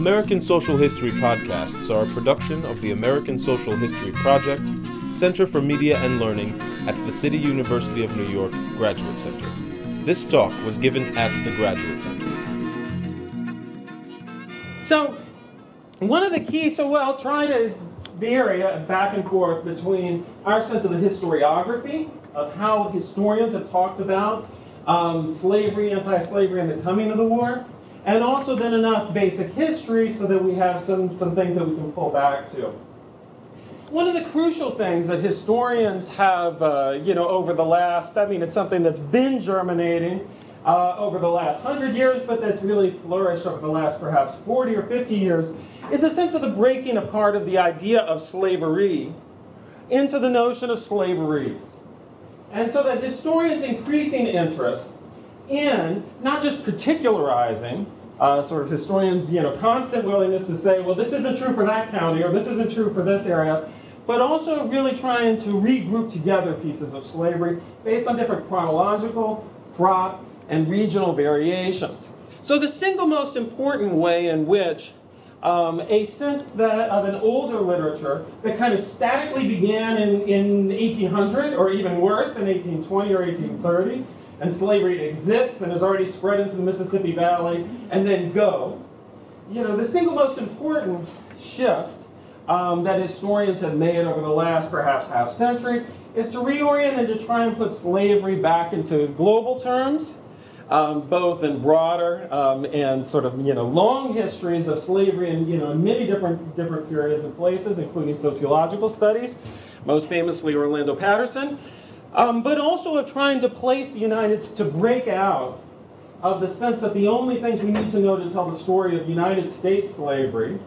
American Social History podcasts are a production of the American Social History Project, Center for Media and Learning at the City University of New York Graduate Center. This talk was given at the Graduate Center. So, one of the keys, so I'll try to vary back and forth between our sense of the historiography, of how historians have talked about um, slavery, anti slavery, and the coming of the war, and also then enough basic history so that we have some, some things that we can pull back to. One of the crucial things that historians have, uh, you know, over the last, I mean, it's something that's been germinating uh, over the last hundred years, but that's really flourished over the last perhaps 40 or 50 years, is a sense of the breaking apart of the idea of slavery into the notion of slaveries. And so that historians' increasing interest in not just particularizing, uh, sort of historians, you know, constant willingness to say, well, this isn't true for that county or this isn't true for this area, but also really trying to regroup together pieces of slavery based on different chronological, crop, and regional variations. So the single most important way in which um, a sense that of an older literature that kind of statically began in, in 1800 or even worse in 1820 or 1830 and slavery exists and has already spread into the Mississippi Valley and then go. You know, the single most important shift um, that historians have made over the last perhaps half century is to reorient and to try and put slavery back into global terms, um, both in broader um, and sort of you know long histories of slavery in you know many different different periods and places, including sociological studies, most famously Orlando Patterson, um, but also of trying to place the United States to break out of the sense that the only things we need to know to tell the story of United States slavery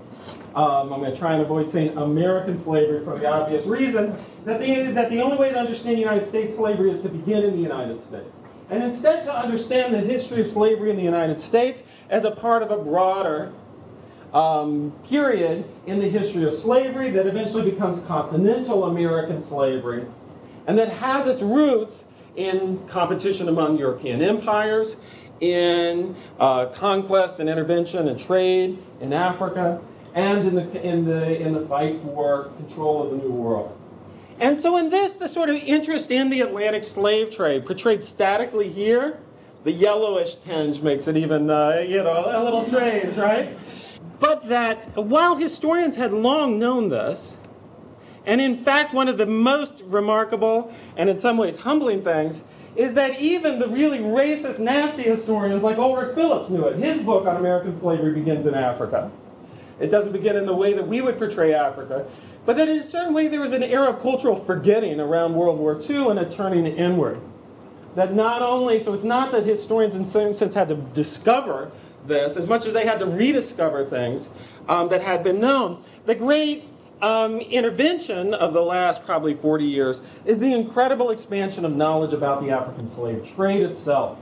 um, I'm going to try and avoid saying American slavery for the obvious reason that the, that the only way to understand United States slavery is to begin in the United States. And instead, to understand the history of slavery in the United States as a part of a broader um, period in the history of slavery that eventually becomes continental American slavery and that has its roots in competition among European empires, in uh, conquest and intervention and trade in Africa, and in the, in, the, in the fight for control of the New World. And so, in this, the sort of interest in the Atlantic slave trade, portrayed statically here, the yellowish tinge makes it even, uh, you know, a little strange, right? But that while historians had long known this, and in fact, one of the most remarkable and in some ways humbling things is that even the really racist, nasty historians like Ulrich Phillips knew it. His book on American slavery begins in Africa. It doesn't begin in the way that we would portray Africa, but that in a certain way there was an era of cultural forgetting around World War II and a turning inward. That not only, so it's not that historians in some sense had to discover this as much as they had to rediscover things um, that had been known. The great um, intervention of the last probably 40 years is the incredible expansion of knowledge about the African slave trade itself.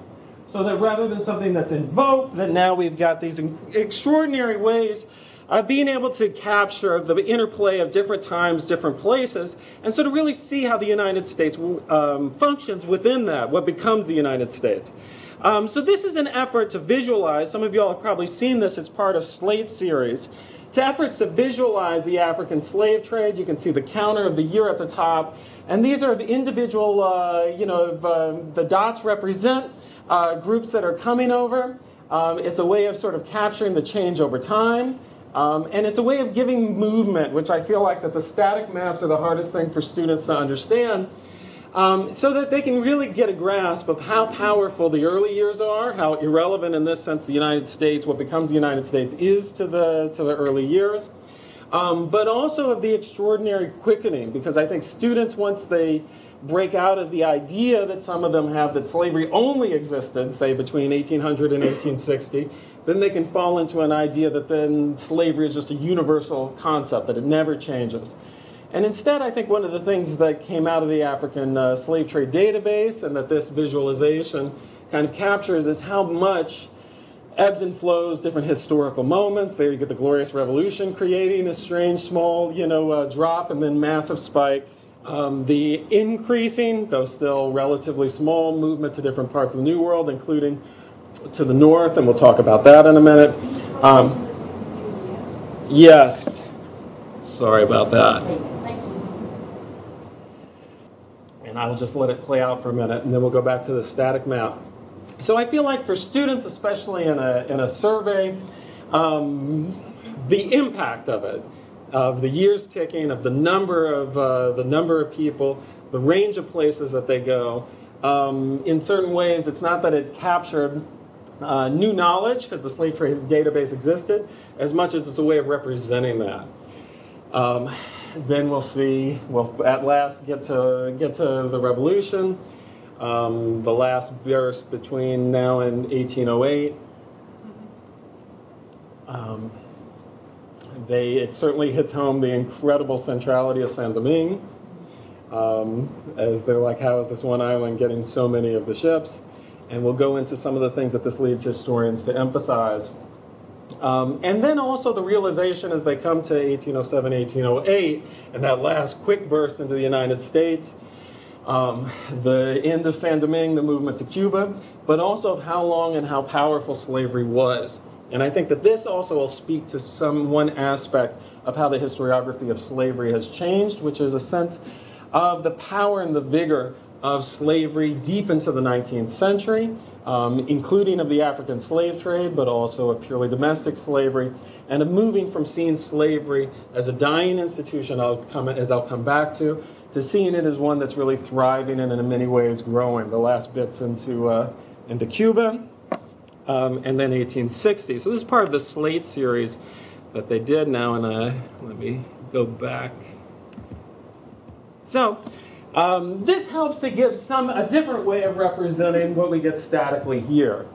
So that rather than something that's invoked, that now we've got these extraordinary ways uh, being able to capture the interplay of different times, different places, and so to really see how the United States um, functions within that, what becomes the United States. Um, so this is an effort to visualize, some of y'all have probably seen this as part of Slate series, to efforts to visualize the African slave trade. You can see the counter of the year at the top, and these are the individual, uh, you know, uh, the dots represent uh, groups that are coming over. Um, it's a way of sort of capturing the change over time. Um, and it's a way of giving movement, which I feel like that the static maps are the hardest thing for students to understand, um, so that they can really get a grasp of how powerful the early years are, how irrelevant in this sense the United States, what becomes the United States, is to the, to the early years. Um, but also of the extraordinary quickening, because I think students, once they break out of the idea that some of them have that slavery only existed, say, between 1800 and 1860, then they can fall into an idea that then slavery is just a universal concept, that it never changes. And instead, I think one of the things that came out of the African uh, slave trade database and that this visualization kind of captures is how much ebbs and flows, different historical moments. There you get the Glorious Revolution creating a strange, small, you know, uh, drop and then massive spike. Um, the increasing, though still relatively small, movement to different parts of the New World, including to the north, and we'll talk about that in a minute. Um, Yes. Sorry about that. And I will just let it play out for a minute, and then we'll go back to the static map. So I feel like for students, especially in a, in a survey, um, the impact of it, of the years ticking, of the number of, uh, the number of people, the range of places that they go, um, in certain ways, it's not that it captured uh, new knowledge, because the slave trade database existed, as much as it's a way of representing that. Um, then we'll see, we'll at last get to, get to the revolution, um, the last burst between now and 1808. Um, they, it certainly hits home the incredible centrality of Saint Domingue, um, as they're like, how is this one island getting so many of the ships? And we'll go into some of the things that this leads historians to emphasize. Um, and then also the realization as they come to 1807, 1808, and that last quick burst into the United States, um, the end of San Domingue, the movement to Cuba, but also of how long and how powerful slavery was. And I think that this also will speak to some one aspect of how the historiography of slavery has changed, which is a sense of the power and the vigor of slavery deep into the 19th century, um, including of the African slave trade, but also of purely domestic slavery, and of moving from seeing slavery as a dying institution, I'll come, as I'll come back to, to seeing it as one that's really thriving and in many ways growing. The last bits into, uh, into Cuba, um, and then 1860. So this is part of the Slate series that they did now, and uh, let me go back. So um, this helps to give some a different way of representing what we get statically here,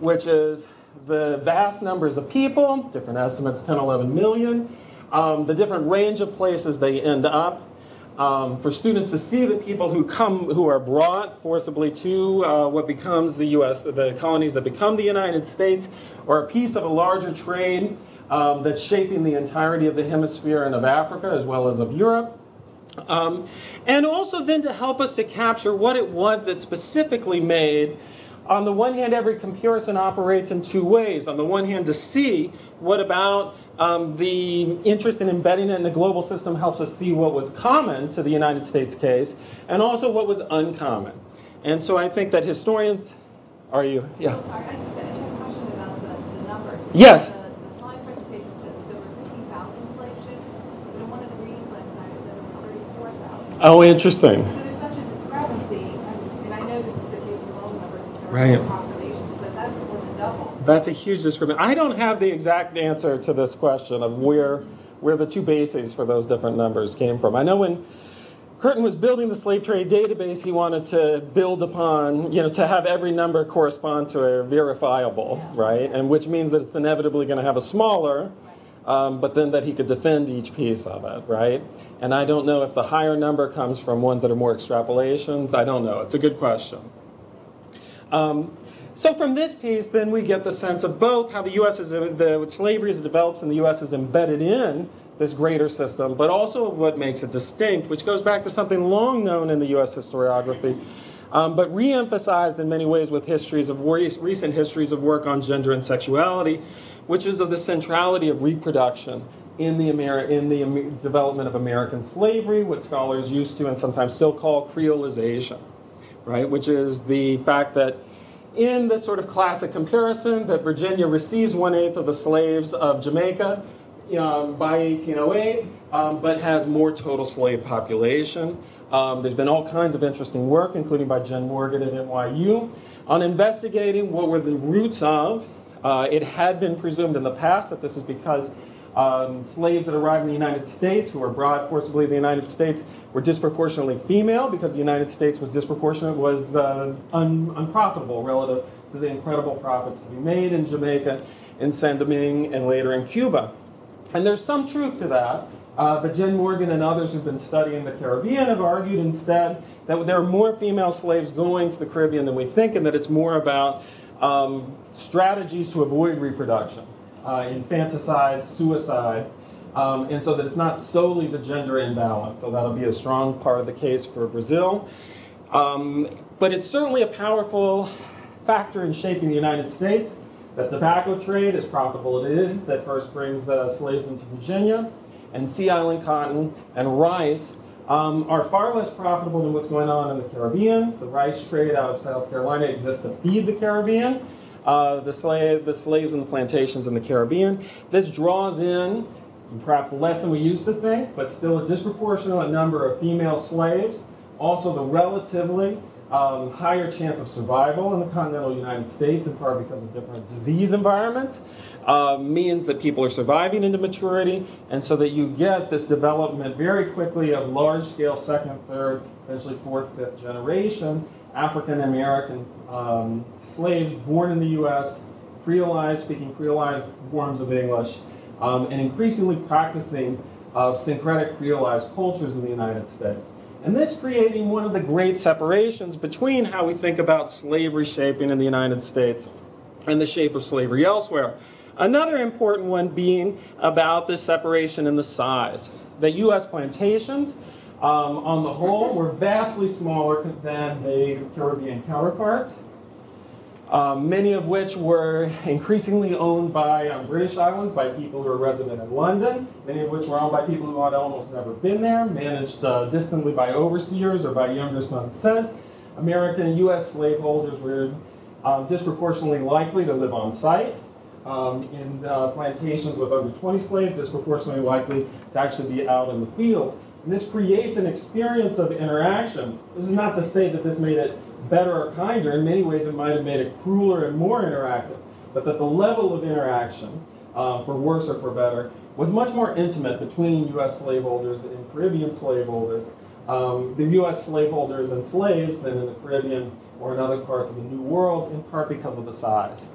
which is the vast numbers of people, different estimates, 10, 11 million, um, the different range of places they end up. Um, for students to see the people who come, who are brought forcibly to uh, what becomes the U.S., the colonies that become the United States, or a piece of a larger trade um, that's shaping the entirety of the hemisphere and of Africa as well as of Europe. Um, and also then to help us to capture what it was that specifically made on the one hand, every comparison operates in two ways. On the one hand, to see what about um, the interest in embedding it in the global system helps us see what was common to the United States case and also what was uncommon. And so I think that historians, are you? Yeah. Oh, sorry, I just had a question about the, the numbers. Yes. The, the slide presentation said there's over 50,000 slave ships, but in one of the readings last night it said it was 34,000. Oh, interesting. So there's such a discrepancy, and, and I know this is the case with all the numbers in Right. approximations, but that's more than double. That's a huge discrepancy. I don't have the exact answer to this question of where where the two bases for those different numbers came from. I know when Curtin was building the slave trade database, he wanted to build upon, you know, to have every number correspond to a verifiable, right? And which means that it's inevitably going to have a smaller, um, but then that he could defend each piece of it, right? And I don't know if the higher number comes from ones that are more extrapolations. I don't know. It's a good question. Um, so from this piece, then we get the sense of both how the U.S. is the slavery it develops in the U.S. is embedded in this greater system, but also of what makes it distinct, which goes back to something long known in the U.S. historiography, um, but re-emphasized in many ways with histories of re- recent histories of work on gender and sexuality, which is of the centrality of reproduction in the, Ameri- in the Amer- development of American slavery, what scholars used to and sometimes still call creolization, right? Which is the fact that in this sort of classic comparison that Virginia receives one eighth of the slaves of Jamaica um, by 1808, um, but has more total slave population. Um, there's been all kinds of interesting work, including by Jen Morgan at NYU, on investigating what were the roots of. Uh, it had been presumed in the past that this is because um, slaves that arrived in the United States, who were brought forcibly to the United States, were disproportionately female because the United States was disproportionate, was uh, un- unprofitable relative to the incredible profits to be made in Jamaica, in San Domingue, and later in Cuba. And there's some truth to that, uh, but Jen Morgan and others who've been studying the Caribbean have argued instead that there are more female slaves going to the Caribbean than we think, and that it's more about um, strategies to avoid reproduction uh, infanticide, suicide, um, and so that it's not solely the gender imbalance. So that'll be a strong part of the case for Brazil. Um, but it's certainly a powerful factor in shaping the United States. The tobacco trade, as profitable it is, that first brings uh, slaves into Virginia, and Sea Island cotton and rice um, are far less profitable than what's going on in the Caribbean. The rice trade out of South Carolina exists to feed the Caribbean. Uh, the, slave, the slaves and the plantations in the Caribbean. This draws in perhaps less than we used to think, but still a disproportionate number of female slaves. Also, the relatively um, higher chance of survival in the continental United States, in part because of different disease environments, uh, means that people are surviving into maturity, and so that you get this development very quickly of large scale second, third, eventually fourth, fifth generation African American um, slaves born in the U.S., Creolized, speaking Creolized forms of English, um, and increasingly practicing uh, syncretic Creolized cultures in the United States. And this creating one of the great separations between how we think about slavery shaping in the United States and the shape of slavery elsewhere. Another important one being about the separation in the size. That U.S. plantations, um, on the whole, were vastly smaller than the Caribbean counterparts um, many of which were increasingly owned by um, British islands, by people who were resident in London, many of which were owned by people who had almost never been there, managed uh, distantly by overseers or by younger sons sent. American and U.S. slaveholders were um, disproportionately likely to live on site. Um, in uh, plantations with under 20 slaves, disproportionately likely to actually be out in the fields. And this creates an experience of interaction. This is not to say that this made it better or kinder. In many ways, it might have made it crueler and more interactive. But that the level of interaction, uh, for worse or for better, was much more intimate between U.S. slaveholders and Caribbean slaveholders, um, the U.S. slaveholders and slaves than in the Caribbean or in other parts of the New World, in part because of the size.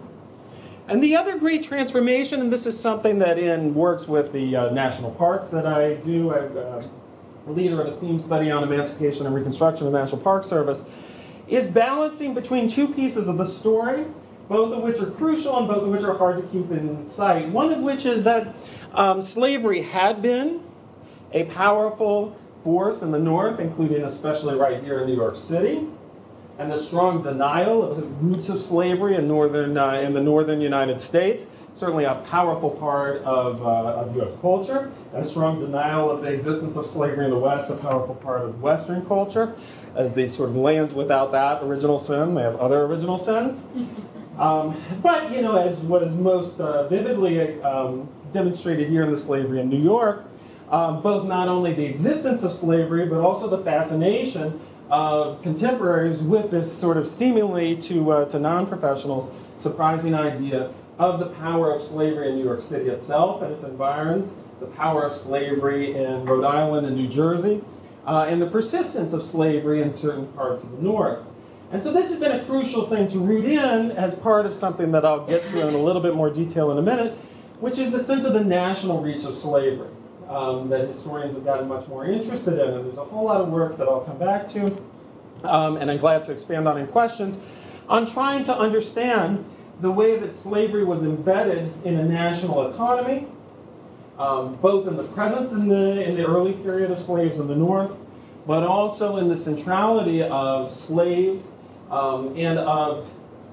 And the other great transformation, and this is something that in works with the uh, national parks that I do, I'm uh, leader of a theme study on emancipation and reconstruction of the National Park Service, is balancing between two pieces of the story, both of which are crucial and both of which are hard to keep in sight. One of which is that um, slavery had been a powerful force in the North, including especially right here in New York City, and the strong denial of the roots of slavery in, northern, uh, in the northern United States certainly a powerful part of, uh, of U.S. culture, and a strong denial of the existence of slavery in the West, a powerful part of Western culture, as these sort of lands without that original sin, they have other original sins. Um, but, you know, as what is most uh, vividly um, demonstrated here in the slavery in New York, um, both not only the existence of slavery, but also the fascination of contemporaries with this sort of seemingly to, uh, to non professionals surprising idea of the power of slavery in New York City itself and its environs, the power of slavery in Rhode Island and New Jersey, uh, and the persistence of slavery in certain parts of the North. And so this has been a crucial thing to root in as part of something that I'll get to in a little bit more detail in a minute, which is the sense of the national reach of slavery um, that historians have gotten much more interested in. And there's a whole lot of works that I'll come back to, um, and I'm glad to expand on in questions, on trying to understand the way that slavery was embedded in a national economy, um, both in the presence in the, in the early period of slaves in the North, but also in the centrality of slaves um, and of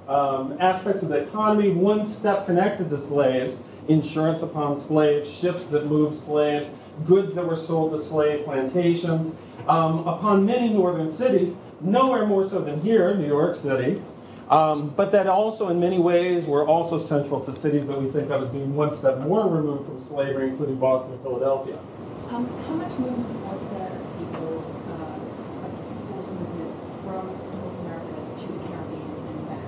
um, aspects of the economy, one step connected to slaves, insurance upon slaves, ships that moved slaves, goods that were sold to slave plantations, um, upon many northern cities, nowhere more so than here, New York City, um, but that also, in many ways, were also central to cities that we think of as being one step more removed from slavery, including Boston and Philadelphia. Um, how much movement was there of people, uh, of forced movement from North America to the Caribbean and back?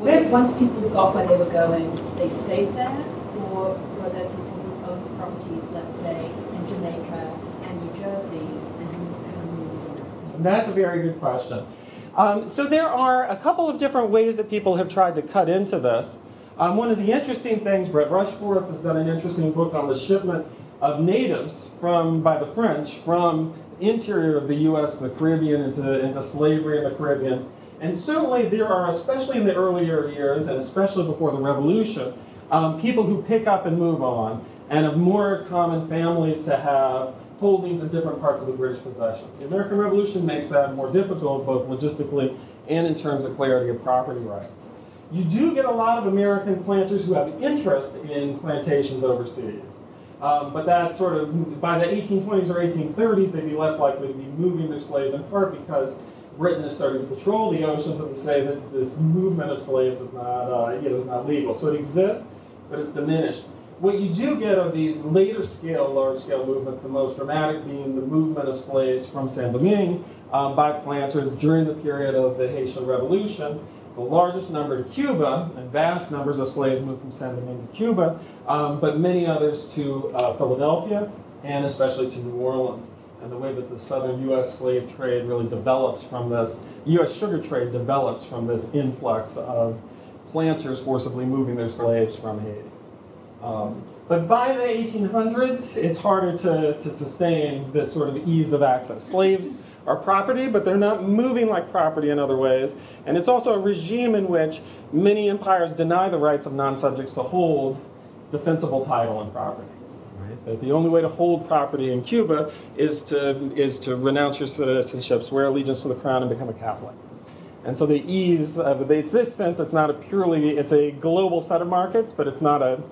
Was it once people got where they were going, they stayed there? Or were there people who owned properties, let's say, in Jamaica and New Jersey, and who kind of moved? That's a very good question. Um, so there are a couple of different ways that people have tried to cut into this. Um, one of the interesting things, Brett Rushforth has done an interesting book on the shipment of natives from by the French from the interior of the U.S. and the Caribbean into, into slavery in the Caribbean. And certainly there are, especially in the earlier years and especially before the Revolution, um, people who pick up and move on and of more common families to have holdings in different parts of the British possessions. The American Revolution makes that more difficult, both logistically and in terms of clarity of property rights. You do get a lot of American planters who have interest in plantations overseas. Um, but that sort of, by the 1820s or 1830s, they'd be less likely to be moving their slaves in part because Britain is starting to patrol the oceans and to say that this movement of slaves is not, uh, you know, is not legal. So it exists, but it's diminished. What you do get are these later scale, large scale movements, the most dramatic being the movement of slaves from Saint Domingue um, by planters during the period of the Haitian Revolution. The largest number to Cuba, and vast numbers of slaves moved from Saint Domingue to Cuba, um, but many others to uh, Philadelphia and especially to New Orleans and the way that the southern U.S. slave trade really develops from this, U.S. sugar trade develops from this influx of planters forcibly moving their slaves from Haiti. Um, but by the 1800s, it's harder to, to sustain this sort of ease of access. Slaves are property, but they're not moving like property in other ways. And it's also a regime in which many empires deny the rights of non subjects to hold defensible title and property. That the only way to hold property in Cuba is to, is to renounce your citizenship, swear allegiance to the crown, and become a Catholic. And so the ease of it's this sense, it's not a purely, it's a global set of markets, but it's not a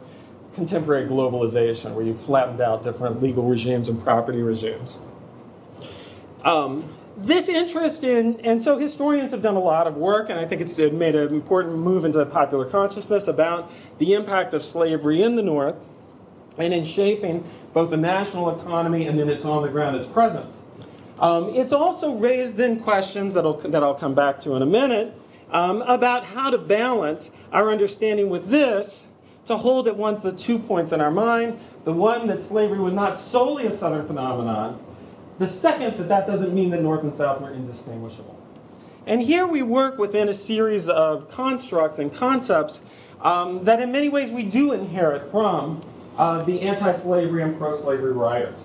contemporary globalization where you've flattened out different legal regimes and property regimes. Um, this interest in, and so historians have done a lot of work, and I think it's made an important move into popular consciousness about the impact of slavery in the North and in shaping both the national economy and then its on the ground its presence. Um, it's also raised then questions that I'll, that I'll come back to in a minute um, about how to balance our understanding with this to hold at once the two points in our mind the one that slavery was not solely a Southern phenomenon, the second that that doesn't mean that North and South were indistinguishable. And here we work within a series of constructs and concepts um, that in many ways we do inherit from uh, the anti slavery and pro slavery writers.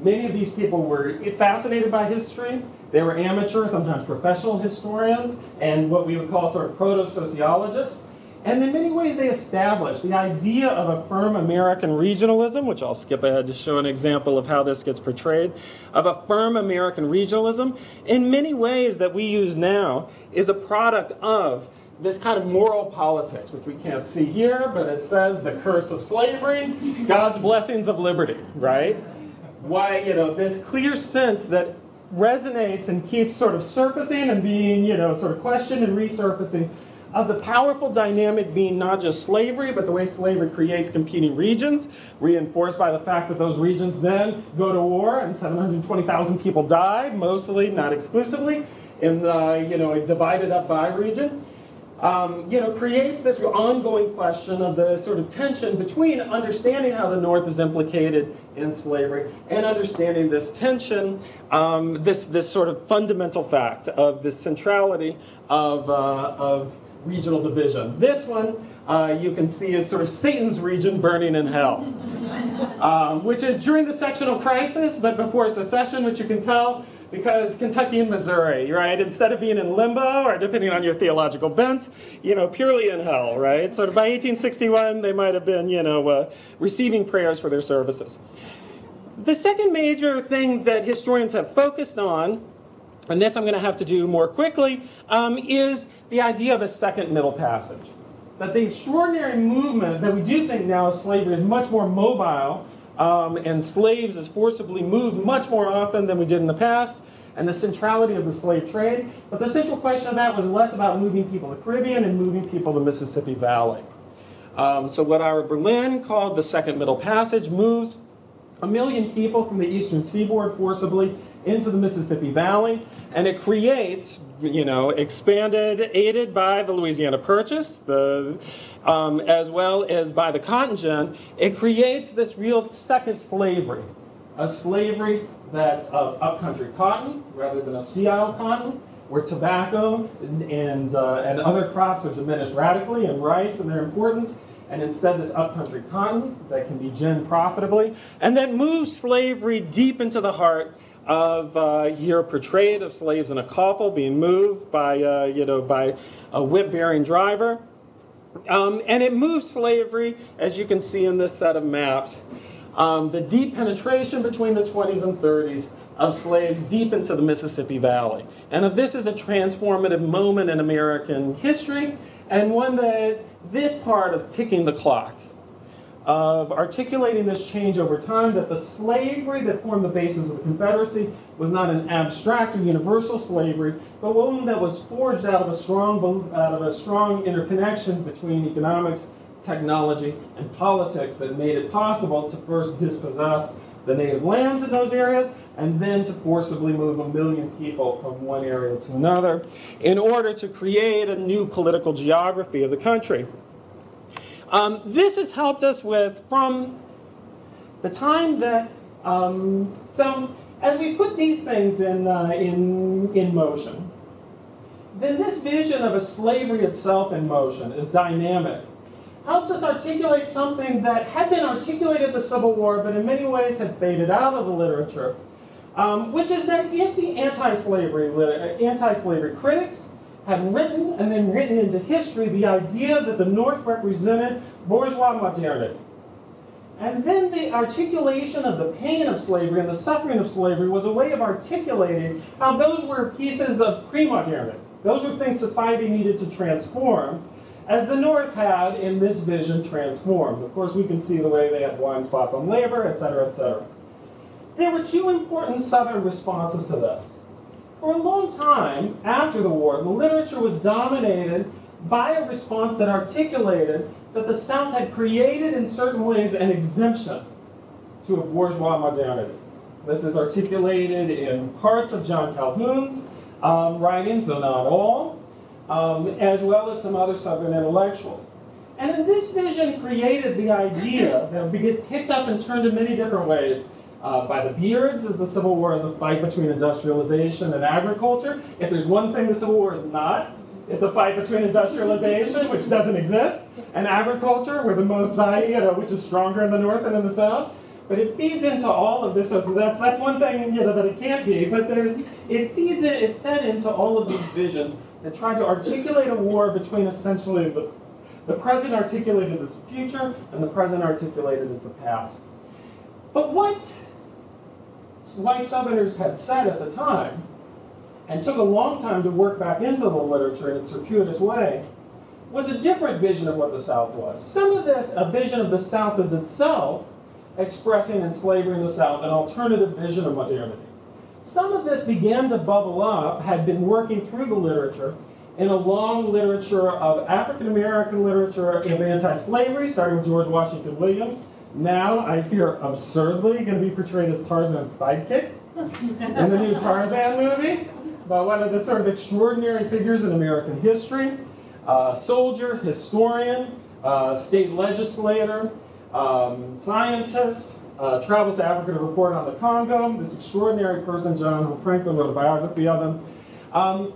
Many of these people were fascinated by history. They were amateur, sometimes professional historians, and what we would call sort of proto sociologists. And in many ways, they established the idea of a firm American regionalism, which I'll skip ahead to show an example of how this gets portrayed, of a firm American regionalism, in many ways that we use now, is a product of this kind of moral politics, which we can't see here, but it says the curse of slavery, God's blessings of liberty, right? Why, you know, this clear sense that resonates and keeps sort of surfacing and being, you know, sort of questioned and resurfacing of the powerful dynamic being not just slavery, but the way slavery creates competing regions, reinforced by the fact that those regions then go to war and 720,000 people died, mostly, not exclusively, in the, you know, divided up by region. Um, you know, creates this ongoing question of the sort of tension between understanding how the North is implicated in slavery and understanding this tension, um, this, this sort of fundamental fact of the centrality of, uh, of regional division. This one uh, you can see is sort of Satan's region burning in hell, um, which is during the sectional crisis, but before secession, which you can tell because Kentucky and Missouri, right, instead of being in limbo or depending on your theological bent, you know, purely in hell, right? So by 1861, they might have been, you know, uh, receiving prayers for their services. The second major thing that historians have focused on, and this I'm going to have to do more quickly, um, is the idea of a second middle passage. That the extraordinary movement that we do think now of slavery is much more mobile um, and slaves is forcibly moved much more often than we did in the past, and the centrality of the slave trade. But the central question of that was less about moving people to the Caribbean and moving people to the Mississippi Valley. Um, so, what Ira Berlin called the Second Middle Passage moves a million people from the eastern seaboard forcibly into the Mississippi Valley, and it creates you know, expanded, aided by the Louisiana Purchase, the, um, as well as by the cotton gin, it creates this real second slavery, a slavery that's of upcountry cotton rather than of sea isle cotton, where tobacco and, uh, and other crops are diminished radically, and rice and their importance, and instead this upcountry cotton that can be gin profitably, and that moves slavery deep into the heart of uh, here portrayed of slaves in a coffle being moved by, uh, you know, by a whip-bearing driver. Um, and it moves slavery, as you can see in this set of maps, um, the deep penetration between the 20s and 30s of slaves deep into the Mississippi Valley. And if this is a transformative moment in American history, and one that this part of ticking the clock, of articulating this change over time, that the slavery that formed the basis of the Confederacy was not an abstract or universal slavery, but one that was forged out of a strong, out of a strong interconnection between economics, technology, and politics that made it possible to first dispossess the native lands in those areas and then to forcibly move a million people from one area to another in order to create a new political geography of the country. Um, this has helped us with from the time that um, so as we put these things in, uh, in, in motion, then this vision of a slavery itself in motion is dynamic. Helps us articulate something that had been articulated the Civil War, but in many ways had faded out of the literature, um, which is that if the anti-slavery, anti-slavery critics had written and then written into history the idea that the North represented bourgeois modernity. And then the articulation of the pain of slavery and the suffering of slavery was a way of articulating how those were pieces of pre modernity. Those were things society needed to transform, as the North had in this vision transformed. Of course, we can see the way they had blind spots on labor, et cetera, et cetera. There were two important Southern responses to this. For a long time after the war, the literature was dominated by a response that articulated that the South had created in certain ways an exemption to a bourgeois modernity. This is articulated in parts of John Calhoun's um, writings, though not all, um, as well as some other Southern intellectuals. And in this vision created the idea that would get picked up and turned in many different ways uh, by the Beards is the Civil War is a fight between industrialization and agriculture. If there's one thing the Civil War is not, it's a fight between industrialization, which doesn't exist, and agriculture, where the most value, you know, which is stronger in the North than in the South. But it feeds into all of this. So that's, that's one thing you know that it can't be. But there's it feeds it. It fed into all of these visions that tried to articulate a war between essentially the the present articulated as the future and the present articulated as the past. But what white Southerners had said at the time, and took a long time to work back into the literature in its circuitous way, was a different vision of what the South was. Some of this, a vision of the South as itself, expressing in slavery in the South an alternative vision of modernity. Some of this began to bubble up, had been working through the literature in a long literature of African American literature of anti slavery, starting with George Washington Williams, now I fear absurdly going to be portrayed as Tarzan's sidekick in the new Tarzan movie, but one of the sort of extraordinary figures in American history. Uh, soldier, historian, uh, state legislator, um, scientist, uh, travels to Africa to report on the Congo. This extraordinary person, John Franklin, wrote a biography of him. Um,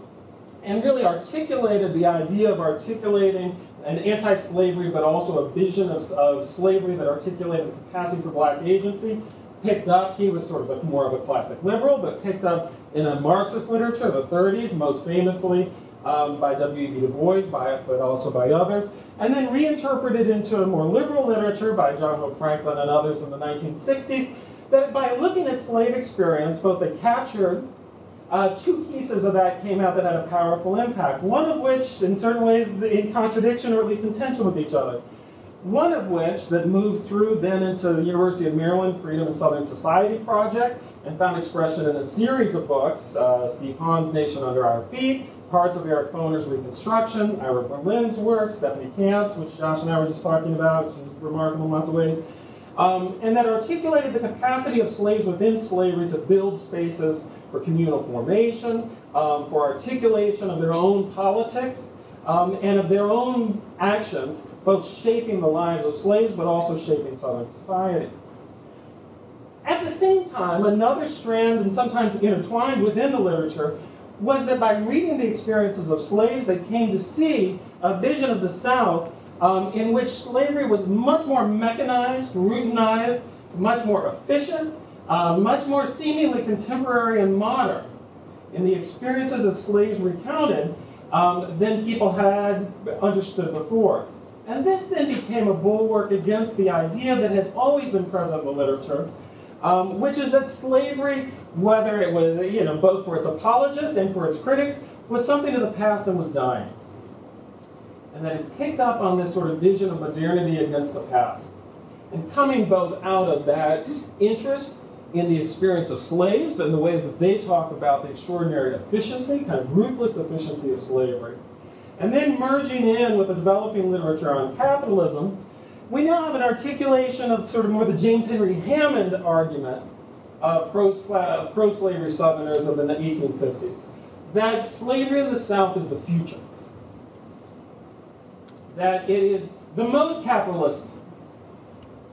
and really articulated the idea of articulating an anti-slavery, but also a vision of, of slavery that articulated the capacity for black agency. Picked up, he was sort of a, more of a classic liberal, but picked up in a Marxist literature of the 30s, most famously um, by W.E.B. Du Bois, by, but also by others, and then reinterpreted into a more liberal literature by John Hope Franklin and others in the 1960s, that by looking at slave experience, both they captured uh, two pieces of that came out that had a powerful impact. One of which, in certain ways, in contradiction or at least in tension with each other. One of which that moved through then into the University of Maryland Freedom and Southern Society project and found expression in a series of books uh, Steve Hahn's Nation Under Our Feet, parts of Eric Foner's Reconstruction, Ira Berlin's work, Stephanie Camp's, which Josh and I were just talking about, which is remarkable in lots of ways. Um, and that articulated the capacity of slaves within slavery to build spaces for communal formation, um, for articulation of their own politics, um, and of their own actions, both shaping the lives of slaves but also shaping Southern society. At the same time, another strand, and sometimes intertwined within the literature, was that by reading the experiences of slaves, they came to see a vision of the South um, in which slavery was much more mechanized, routinized, much more efficient, uh, much more seemingly contemporary and modern in the experiences of slaves recounted um, than people had understood before. And this then became a bulwark against the idea that had always been present in the literature, um, which is that slavery, whether it was, you know, both for its apologists and for its critics, was something of the past and was dying. and that it picked up on this sort of vision of modernity against the past. And coming both out of that interest in the experience of slaves and the ways that they talk about the extraordinary efficiency, kind of ruthless efficiency of slavery, and then merging in with the developing literature on capitalism, we now have an articulation of sort of more the James Henry Hammond argument pro-slavery Southerners of the 1850s, that slavery in the South is the future, that it is the most capitalist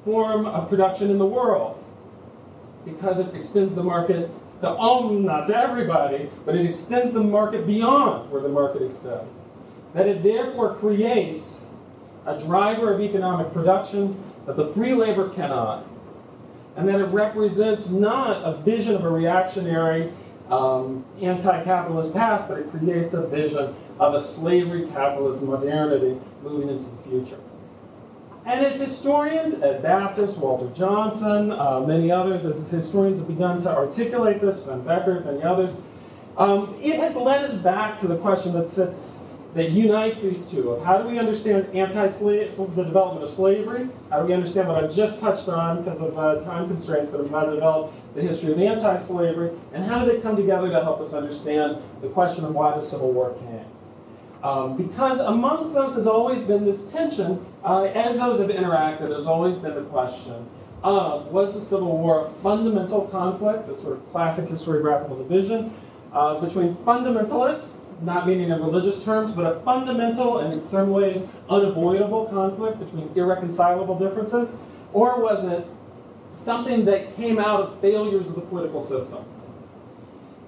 form of production in the world because it extends the market to all, not to everybody, but it extends the market beyond where the market extends. That it therefore creates a driver of economic production that the free labor cannot, and that it represents not a vision of a reactionary um, anti-capitalist past, but it creates a vision of a slavery capitalist modernity moving into the future. And as historians, Ed Baptist, Walter Johnson, uh, many others, as historians have begun to articulate this, Sven Beckert, many others, um, it has led us back to the question that sits, that unites these two of how do we understand anti-slave, the development of slavery? How do we understand what I just touched on because of uh, time constraints, but how to develop the history of anti-slavery, and how do they come together to help us understand the question of why the Civil War came? Um, because amongst those has always been this tension, uh, as those have interacted, there's always been the question of was the Civil War a fundamental conflict, the sort of classic historiographical division, uh, between fundamentalists, not meaning in religious terms, but a fundamental and in some ways unavoidable conflict between irreconcilable differences, or was it something that came out of failures of the political system?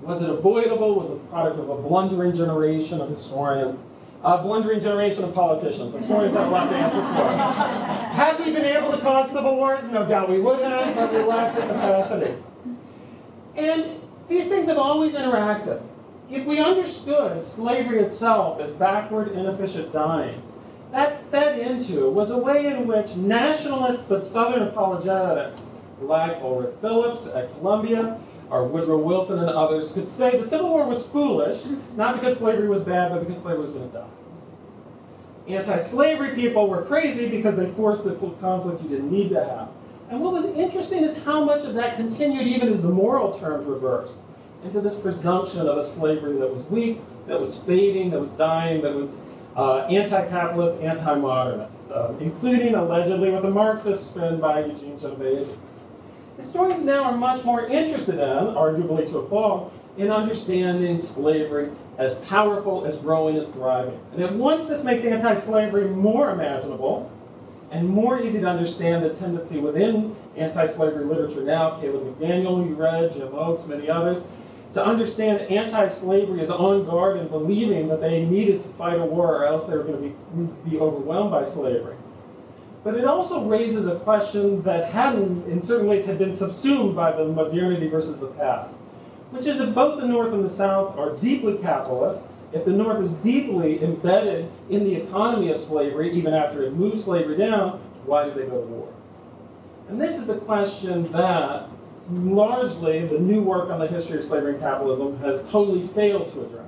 Was it avoidable? Was it the product of a blundering generation of historians? A blundering generation of politicians. The Historians have a lot to answer for. Had we been able to cause civil wars? No doubt we would have, but we lacked the capacity. And these things have always interacted. If we understood slavery itself as backward, inefficient dying, that fed into was a way in which nationalist but Southern apologetics, like Ulrich Phillips at Columbia, or Woodrow Wilson and others, could say the Civil War was foolish, not because slavery was bad, but because slavery was going to die. Anti slavery people were crazy because they forced a conflict you didn't need to have. And what was interesting is how much of that continued even as the moral terms reversed into this presumption of a slavery that was weak, that was fading, that was dying, that was uh, anti-capitalist, anti-modernist, uh, including allegedly with a Marxist spin by Eugene Genovese. Historians now are much more interested in, arguably to a fault, in understanding slavery as powerful, as growing, as thriving. And at once this makes anti-slavery more imaginable and more easy to understand the tendency within anti-slavery literature now, Caleb McDaniel, you read, Jim Oakes, many others, to understand anti-slavery as on guard and believing that they needed to fight a war or else they were going to be, be overwhelmed by slavery. But it also raises a question that hadn't, in certain ways, had been subsumed by the modernity versus the past, which is if both the North and the South are deeply capitalist, if the North is deeply embedded in the economy of slavery, even after it moved slavery down, why did they go to war? And this is the question that largely the new work on the history of slavery and capitalism has totally failed to address.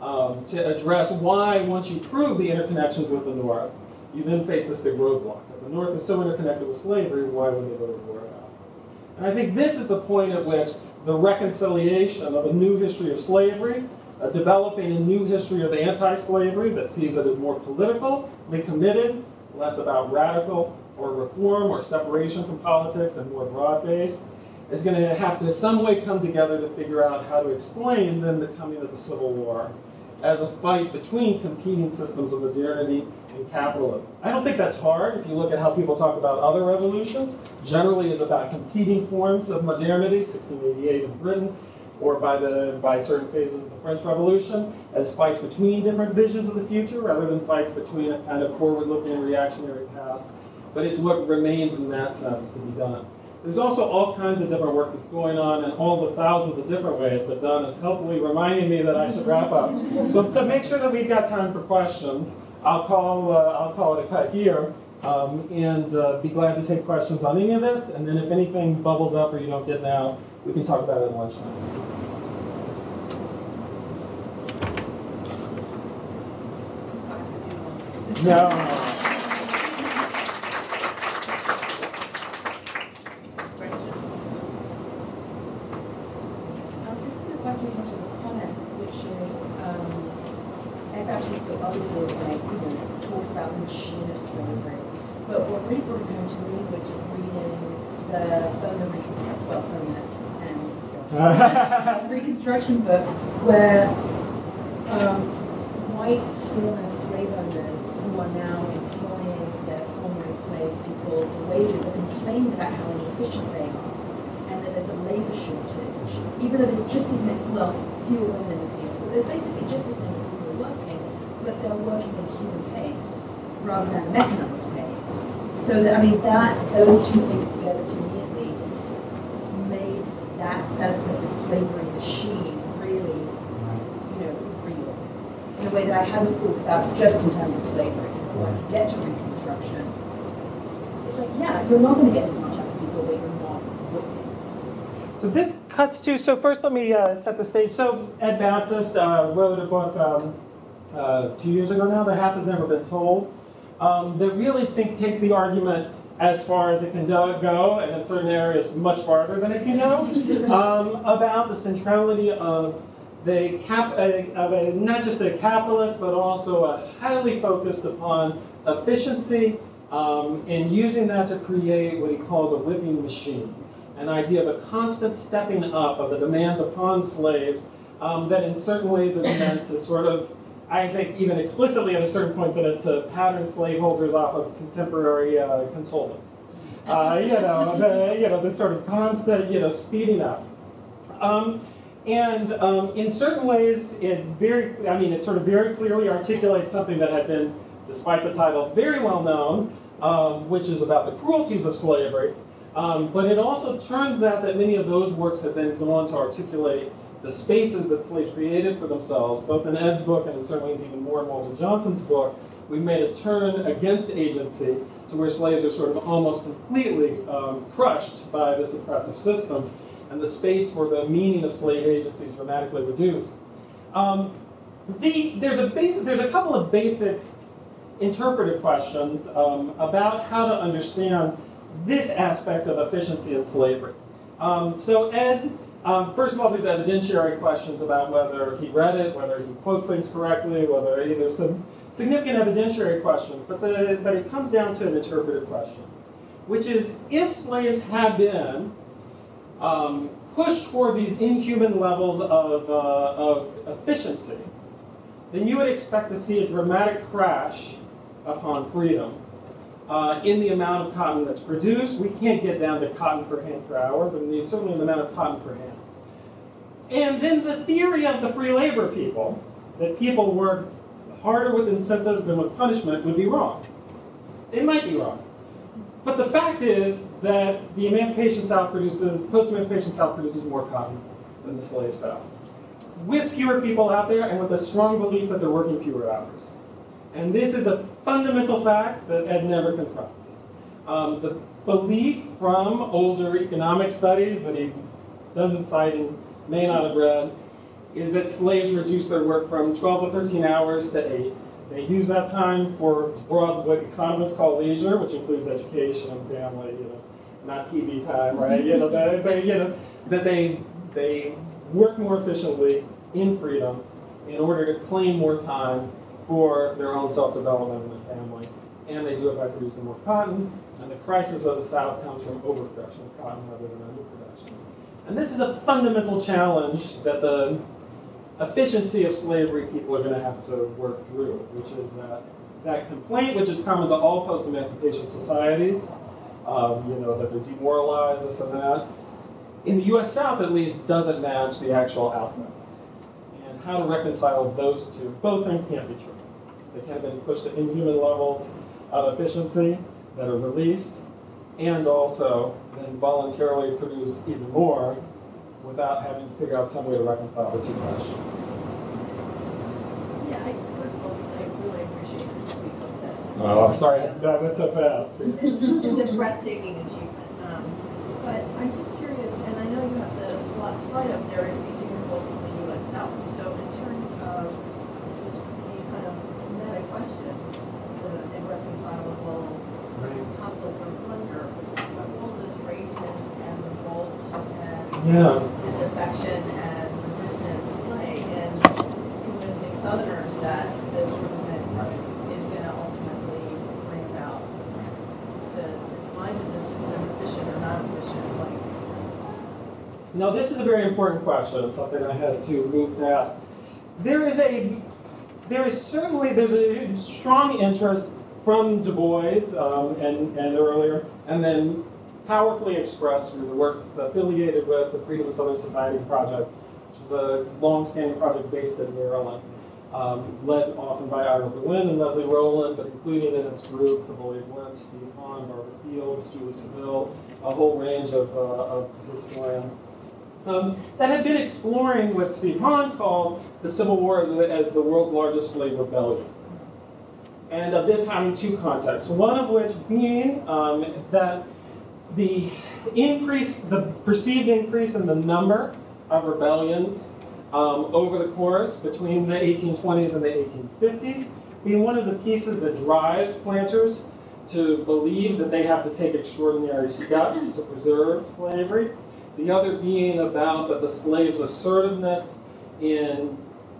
Um, to address why, once you prove the interconnections with the North, you then face this big roadblock. The North is so interconnected with slavery, why would they go to war now? And I think this is the point at which the reconciliation of a new history of slavery, uh, developing a new history of anti-slavery that sees it as more politically committed, less about radical or reform or separation from politics and more broad-based, is going to have to some way come together to figure out how to explain then the coming of the Civil War as a fight between competing systems of modernity and capitalism. I don't think that's hard if you look at how people talk about other revolutions. Generally is about competing forms of modernity, 1688 in Britain, or by, the, by certain phases of the French Revolution, as fights between different visions of the future rather than fights between a kind of forward-looking reactionary past. But it's what remains in that sense to be done. There's also all kinds of different work that's going on in all the thousands of different ways, but Don is helpfully reminding me that I should wrap up. So, so make sure that we've got time for questions. I'll call, uh, I'll call it a cut here. Um, and uh, be glad to take questions on any of this. And then if anything bubbles up or you don't get now, we can talk about it at lunchtime. No. Um, This is a question as much as a comment, which is, um, Ed actually, obviously is like, you know, talks about the machine of slavery. But what really brought it home to me was reading the Foner Reconstruction, well, Foner and Reconstruction book, where um, white former slave owners who are now employing their former enslaved people for wages are complaining about how inefficient they are and that there's a labor shortage, even though there's just as many, well, fewer women in the fields, but there's basically just as many people working, but they're working at a human pace rather than a mechanized pace. So that, I mean, that, those two things together, to me at least, made that sense of the slavery machine really, you know, real. In a way that I hadn't thought about just in terms of slavery. Once you get to Reconstruction, it's like, yeah, you're not going to get as much out of people that you're not working. So this cuts to, so first let me uh, set the stage. So Ed Baptist uh, wrote a book um, uh, two years ago now, The Half Has Never Been Told, um, that really think takes the argument as far as it can go, and in certain areas much farther than it can go, um, about the centrality of the cap, uh, of a, not just a capitalist, but also a highly focused upon efficiency, um, and using that to create what he calls a whipping machine an idea of a constant stepping up of the demands upon slaves um, that in certain ways is meant to sort of, I think even explicitly at a certain point, is to pattern slaveholders off of contemporary uh, consultants. Uh, you know, the, you know, the sort of constant, you know, speeding up. Um, and um, in certain ways, it very, I mean, it sort of very clearly articulates something that had been, despite the title, very well known, um, which is about the cruelties of slavery. Um, but it also turns out that many of those works have then gone to articulate the spaces that slaves created for themselves, both in Ed's book and in certain ways even more in Walter Johnson's book. We've made a turn against agency to where slaves are sort of almost completely um, crushed by this oppressive system, and the space for the meaning of slave agency is dramatically reduced. Um, the, there's, a basic, there's a couple of basic interpretive questions um, about how to understand this aspect of efficiency in slavery. Um, so Ed, um, first of all, there's evidentiary questions about whether he read it, whether he quotes things correctly, whether there's some significant evidentiary questions, but, the, but it comes down to an interpretive question, which is if slaves had been um, pushed toward these inhuman levels of, uh, of efficiency, then you would expect to see a dramatic crash upon freedom uh, in the amount of cotton that's produced. We can't get down to cotton per hand per hour, but certainly in the amount of cotton per hand. And then the theory of the free labor people, that people work harder with incentives than with punishment, would be wrong. It might be wrong. But the fact is that the Emancipation South produces, post-Emancipation South produces more cotton than the slave South. With fewer people out there and with a strong belief that they're working fewer hours. And this is a fundamental fact that Ed never confronts. Um, the belief from older economic studies that he doesn't cite and may not have read is that slaves reduce their work from 12 to 13 hours to 8. They use that time for broad, what economists call leisure, which includes education, and family, you know, not TV time, right? You know, they, they, you know, that they, they work more efficiently in freedom in order to claim more time for their own self-development and their family. And they do it by producing more cotton. And the crisis of the South comes from overproduction of cotton rather than. And this is a fundamental challenge that the efficiency of slavery people are going to have to work through, which is that that complaint, which is common to all post-emancipation societies, um, you know, that they're demoralized, this and that, in the U.S. South at least, doesn't match the actual output. And how to reconcile those two, both things can't be true. They can't been pushed to inhuman levels of efficiency that are released, and also then voluntarily produce even more without having to figure out some way to reconcile the two questions. Yeah, I first of all, just I really appreciate of this. Oh, I'm sorry, that went so fast. It's, it's a breathtaking achievement. Um, but I'm just curious, and I know you have the slide up there increasing your books in the U.S. South. So in terms of this, these kind of meta questions, the Yeah. disaffection and resistance play in convincing Southerners that this movement is going to ultimately bring about the the demise of the system, efficient or not efficient, like Now, this is a very important question. It's something I had to move past. There is a, there is certainly there's a strong interest from Du Bois um, and, and earlier, and then powerfully expressed through the works affiliated with the Freedmen and Southern Society Project, which is a long-standing project based in Maryland, um, led often by Ira Berlin and Leslie Rowland, but including in its group Thavolia Glymph, Steve Hahn, Barbara Fields, Julie Saville, a whole range of, uh, of historians um, that had been exploring what Steve Hahn called the Civil War as, as the world's largest slave rebellion. And of this having two contexts, one of which being um, that the increase, the perceived increase in the number of rebellions um, over the course between the 1820s and the 1850s being one of the pieces that drives planters to believe that they have to take extraordinary steps to preserve slavery. The other being about that the slaves' assertiveness in,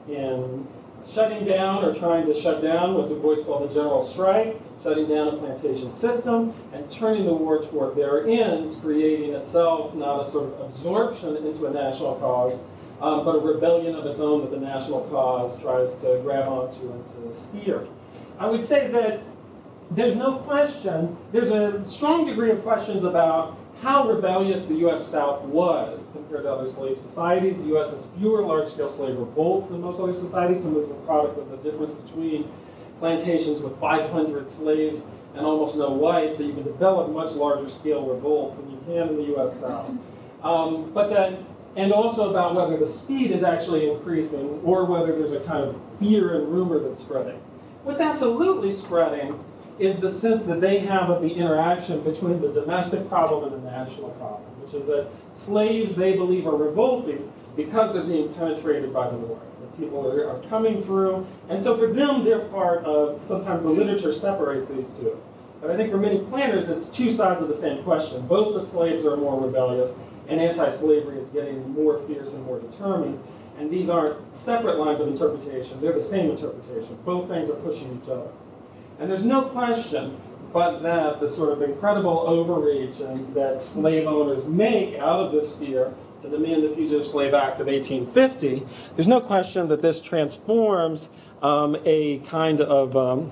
in shutting down or trying to shut down what Du Bois called the general strike, shutting down a plantation system, and turning the war toward their ends, creating itself not a sort of absorption into a national cause, um, but a rebellion of its own that the national cause tries to grab onto and to steer. I would say that there's no question, there's a strong degree of questions about how rebellious the U.S. South was compared to other slave societies. The U.S. has fewer large-scale slave revolts than most other societies, and this is a product of the difference between plantations with 500 slaves and almost no whites, that you can develop much larger scale revolts than you can in the U.S. South. Um, but then, and also about whether the speed is actually increasing or whether there's a kind of fear and rumor that's spreading. What's absolutely spreading is the sense that they have of the interaction between the domestic problem and the national problem, which is that slaves they believe are revolting because they're being penetrated by the North. People are, are coming through, and so for them, they're part of. Sometimes the literature separates these two, but I think for many planners, it's two sides of the same question. Both the slaves are more rebellious, and anti-slavery is getting more fierce and more determined. And these aren't separate lines of interpretation; they're the same interpretation. Both things are pushing each other. And there's no question but that the sort of incredible overreach and that slave owners make out of this fear to demand the Fugitive Slave Act of 1850, there's no question that this transforms um, a kind of um,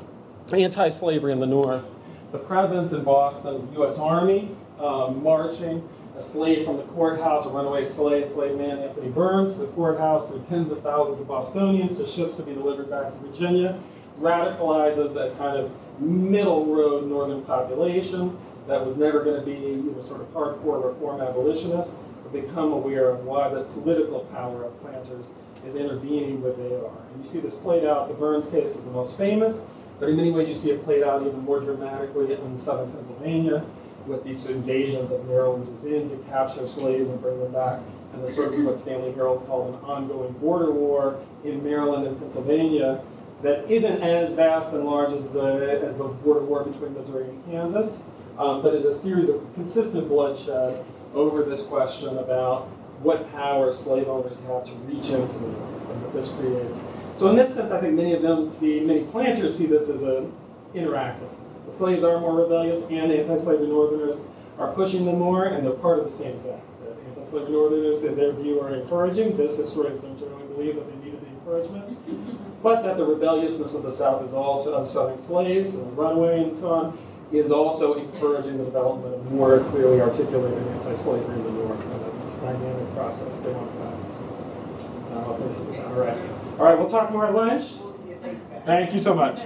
anti slavery in the North. The presence in Boston, the U.S. Army um, marching, a slave from the courthouse, a runaway slave, slave man Anthony Burns, to the courthouse through tens of thousands of Bostonians to ships to be delivered back to Virginia radicalizes that kind of middle road northern population that was never going to be you know, sort of hardcore reform abolitionists, but become aware of why the political power of planters is intervening where they are. And you see this played out, the Burns case is the most famous, but in many ways you see it played out even more dramatically in southern Pennsylvania with these invasions of Marylanders in to capture slaves and bring them back, and the sort of what Stanley Harrold called an ongoing border war in Maryland and Pennsylvania that isn't as vast and large as the, as the border war between Missouri and Kansas, um, but is a series of consistent bloodshed over this question about what power slave owners have to reach into the North and what this creates. So in this sense, I think many of them see, many planters see this as an interactive. The slaves are more rebellious and anti-slavery Northerners are pushing them more and they're part of the same thing. The anti-slavery Northerners, in their view, are encouraging. This historians don't generally believe that they needed the encouragement but that the rebelliousness of the South is also of Southern slaves and the runaway and so on is also encouraging the development of more clearly articulated anti-slavery in the North. And that's this dynamic process they want that. Uh, all right. All right, we'll talk more at lunch. Thank you so much.